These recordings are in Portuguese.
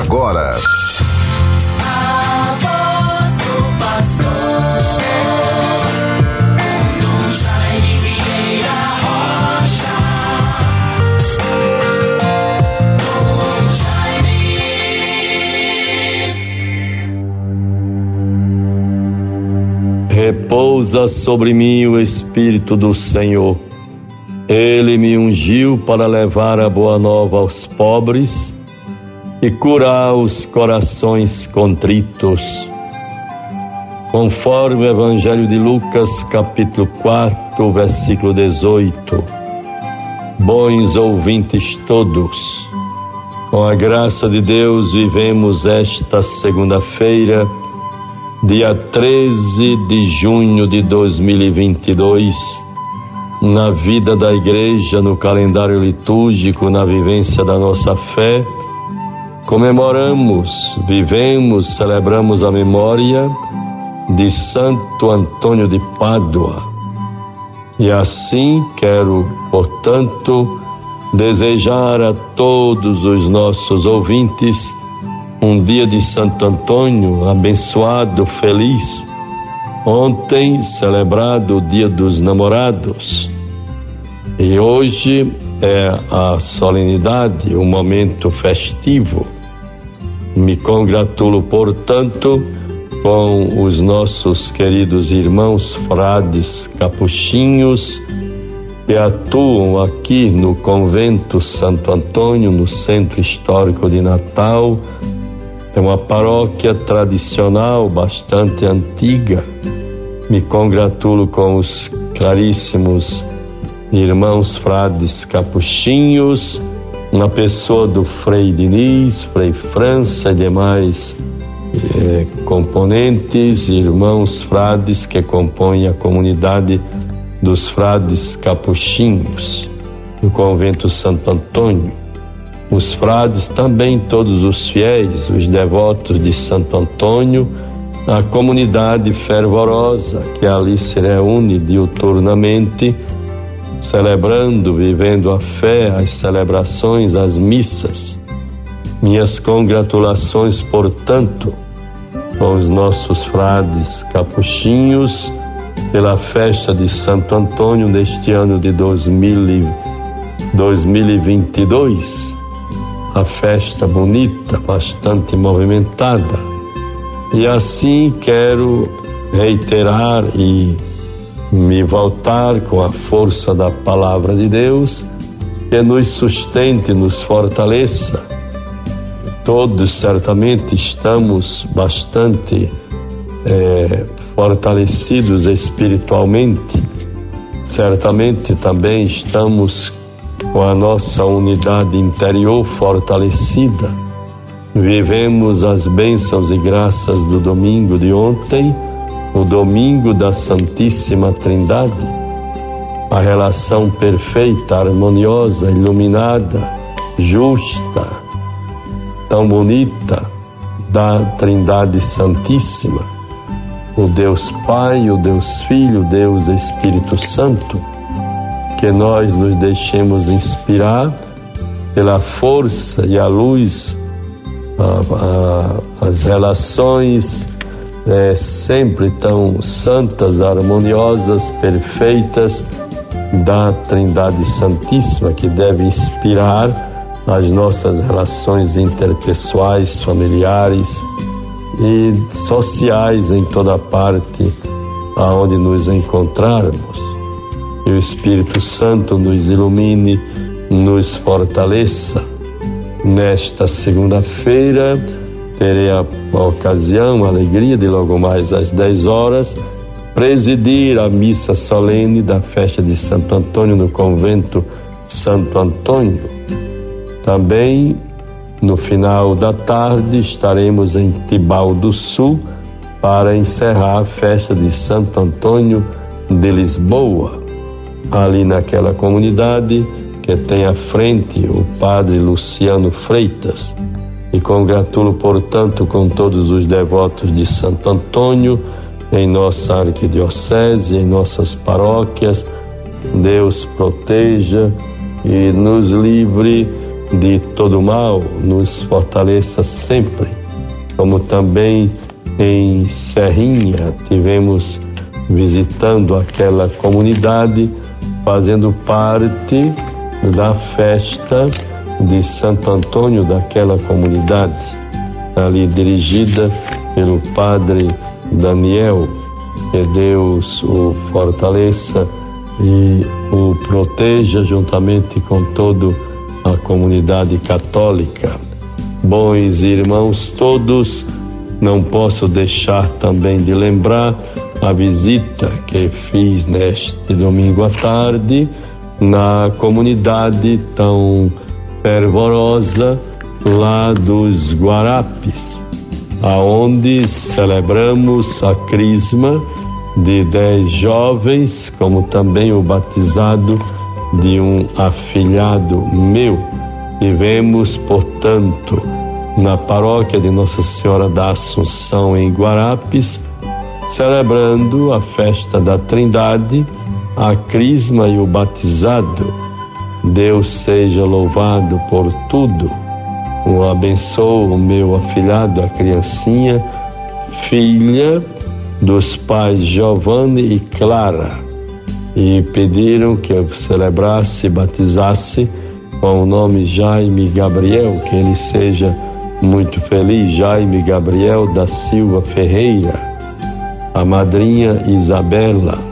agora. A voz do pastor. Repousa sobre mim o Espírito do Senhor. Ele me ungiu para levar a boa nova aos pobres e curar os corações contritos. Conforme o Evangelho de Lucas, capítulo 4, versículo 18. Bons ouvintes todos, com a graça de Deus, vivemos esta segunda-feira, dia 13 de junho de 2022, na vida da igreja, no calendário litúrgico, na vivência da nossa fé comemoramos, vivemos, celebramos a memória de Santo Antônio de Pádua. E assim quero, portanto, desejar a todos os nossos ouvintes um dia de Santo Antônio abençoado, feliz. Ontem celebrado o Dia dos Namorados. E hoje é a solenidade, o momento festivo. Me congratulo, portanto, com os nossos queridos irmãos frades capuchinhos que atuam aqui no convento Santo Antônio, no centro histórico de Natal. É uma paróquia tradicional, bastante antiga. Me congratulo com os caríssimos irmãos frades capuchinhos, na pessoa do Frei Diniz, Frei França e demais eh, componentes, irmãos frades que compõem a comunidade dos frades capuchinhos do convento Santo Antônio. Os frades também, todos os fiéis, os devotos de Santo Antônio, a comunidade fervorosa que ali se reúne diuturnamente celebrando, vivendo a fé, as celebrações, as missas. Minhas congratulações, portanto, com os nossos frades capuchinhos pela festa de Santo Antônio neste ano de 2000, 2022. A festa bonita, bastante movimentada. E assim quero reiterar e me voltar com a força da palavra de Deus, que nos sustente, nos fortaleça. Todos certamente estamos bastante é, fortalecidos espiritualmente, certamente também estamos com a nossa unidade interior fortalecida. Vivemos as bênçãos e graças do domingo de ontem o domingo da Santíssima Trindade, a relação perfeita, harmoniosa, iluminada, justa, tão bonita da Trindade Santíssima, o Deus Pai, o Deus Filho, o Deus Espírito Santo, que nós nos deixemos inspirar pela força e a luz, a, a, as relações é, sempre tão santas, harmoniosas, perfeitas da Trindade Santíssima, que deve inspirar as nossas relações interpessoais, familiares e sociais em toda parte aonde nos encontrarmos. Que o Espírito Santo nos ilumine, nos fortaleça. Nesta segunda-feira, terei a, a ocasião, a alegria de logo mais às 10 horas presidir a missa solene da festa de Santo Antônio no convento Santo Antônio. Também no final da tarde estaremos em Tibau do Sul para encerrar a festa de Santo Antônio de Lisboa. Ali naquela comunidade que tem à frente o padre Luciano Freitas e congratulo, portanto, com todos os devotos de Santo Antônio em nossa arquidiocese, em nossas paróquias. Deus proteja e nos livre de todo mal, nos fortaleça sempre. Como também em Serrinha tivemos visitando aquela comunidade, fazendo parte da festa de Santo Antônio daquela comunidade, ali dirigida pelo padre Daniel. Que Deus o fortaleça e o proteja juntamente com toda a comunidade católica. Bons irmãos todos, não posso deixar também de lembrar a visita que fiz neste domingo à tarde na comunidade tão fervorosa lá dos Guarapes, aonde celebramos a crisma de dez jovens, como também o batizado de um afilhado meu. Vivemos, portanto, na paróquia de Nossa Senhora da Assunção em Guarapes, celebrando a festa da Trindade, a crisma e o batizado. Deus seja louvado por tudo. Um abençoo meu afilhado, a criancinha, filha dos pais Giovanni e Clara, e pediram que eu celebrasse e batizasse com o nome Jaime Gabriel, que ele seja muito feliz, Jaime Gabriel da Silva Ferreira, a madrinha Isabela.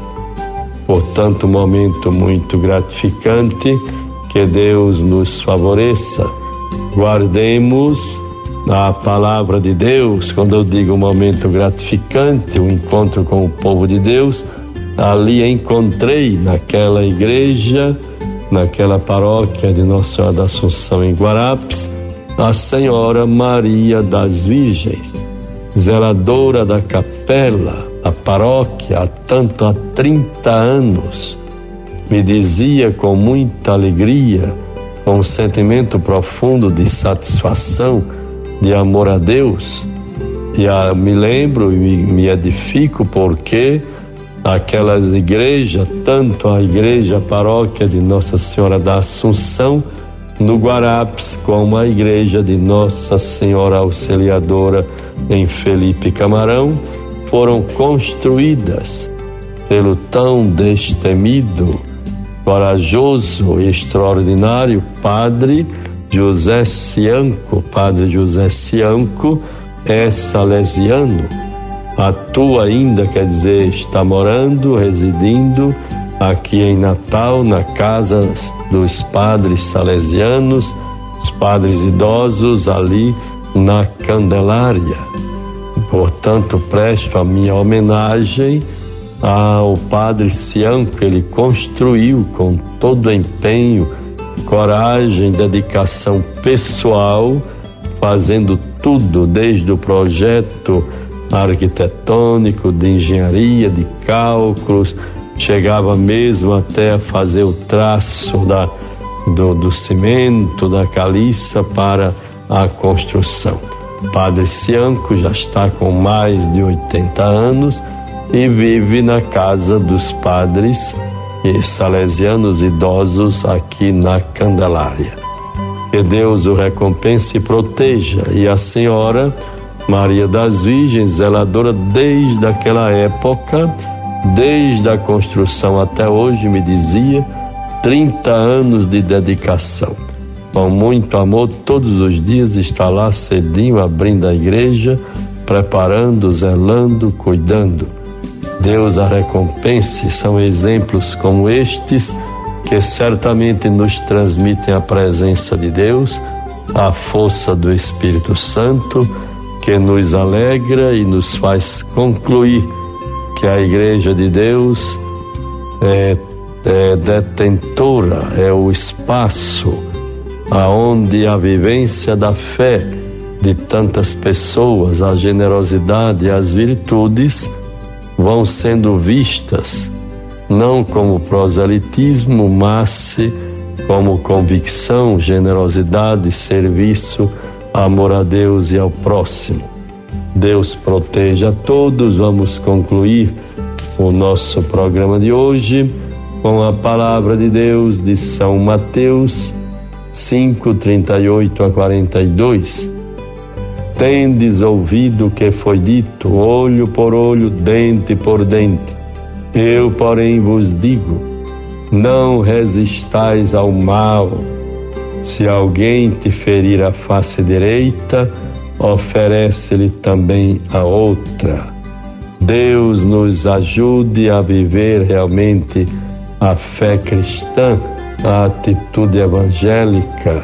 Portanto, um momento muito gratificante, que Deus nos favoreça. Guardemos a palavra de Deus, quando eu digo um momento gratificante, o um encontro com o povo de Deus, ali encontrei naquela igreja, naquela paróquia de Nossa Senhora da Assunção em Guarapes, a Senhora Maria das Virgens, zeladora da capela, da paróquia, há tanto há 30 anos, me dizia com muita alegria, com um sentimento profundo de satisfação, de amor a Deus. E a, me lembro e me, edifico porque aquelas igrejas, tanto a igreja a paróquia de Nossa Senhora da Assunção, no Guarapes, como a igreja de Nossa Senhora Auxiliadora em Felipe Camarão, foram construídas pelo tão destemido, corajoso e extraordinário padre José Cianco. Padre José Cianco é salesiano, atua ainda, quer dizer, está morando, residindo aqui em Natal, na casa dos padres salesianos, os padres idosos ali na Candelária. Portanto, presto a minha homenagem ao padre Cian, que ele construiu com todo empenho, coragem, dedicação pessoal, fazendo tudo, desde o projeto arquitetônico, de engenharia, de cálculos, chegava mesmo até a fazer o traço da, do, do cimento, da caliça para a construção. Padre Cianco já está com mais de 80 anos e vive na casa dos padres e salesianos idosos aqui na Candelária. Que Deus o recompense e proteja, e a Senhora Maria das Virgens, zeladora desde aquela época, desde a construção até hoje, me dizia, 30 anos de dedicação. Com muito amor, todos os dias está lá cedinho, abrindo a igreja, preparando, zelando, cuidando. Deus a recompense, são exemplos como estes que certamente nos transmitem a presença de Deus, a força do Espírito Santo, que nos alegra e nos faz concluir que a Igreja de Deus é, é detentora, é o espaço aonde a vivência da fé de tantas pessoas, a generosidade e as virtudes vão sendo vistas não como proselitismo, mas como convicção, generosidade, serviço, amor a Deus e ao próximo. Deus proteja a todos. Vamos concluir o nosso programa de hoje com a palavra de Deus de São Mateus, 5, 38 a 42. Tendes ouvido que foi dito, olho por olho, dente por dente. Eu, porém, vos digo: não resistais ao mal. Se alguém te ferir a face direita, oferece-lhe também a outra. Deus nos ajude a viver realmente a fé cristã, a atitude evangélica.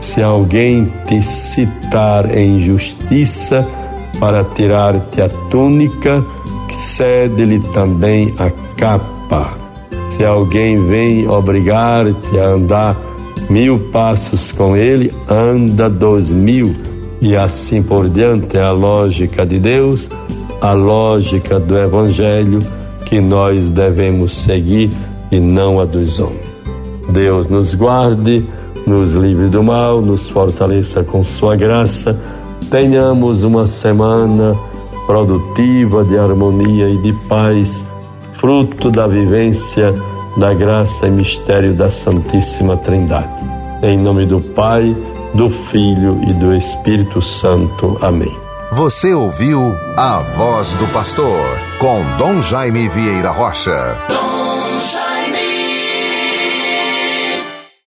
Se alguém te citar em justiça para tirar-te a túnica, cede-lhe também a capa. Se alguém vem obrigar-te a andar mil passos com ele, anda dois mil e assim por diante. É a lógica de Deus, a lógica do Evangelho que nós devemos seguir e não a dos homens. Deus nos guarde, nos livre do mal, nos fortaleça com Sua graça. Tenhamos uma semana produtiva de harmonia e de paz, fruto da vivência da graça e mistério da Santíssima Trindade. Em nome do Pai, do Filho e do Espírito Santo. Amém. Você ouviu a voz do pastor com Dom Jaime Vieira Rocha.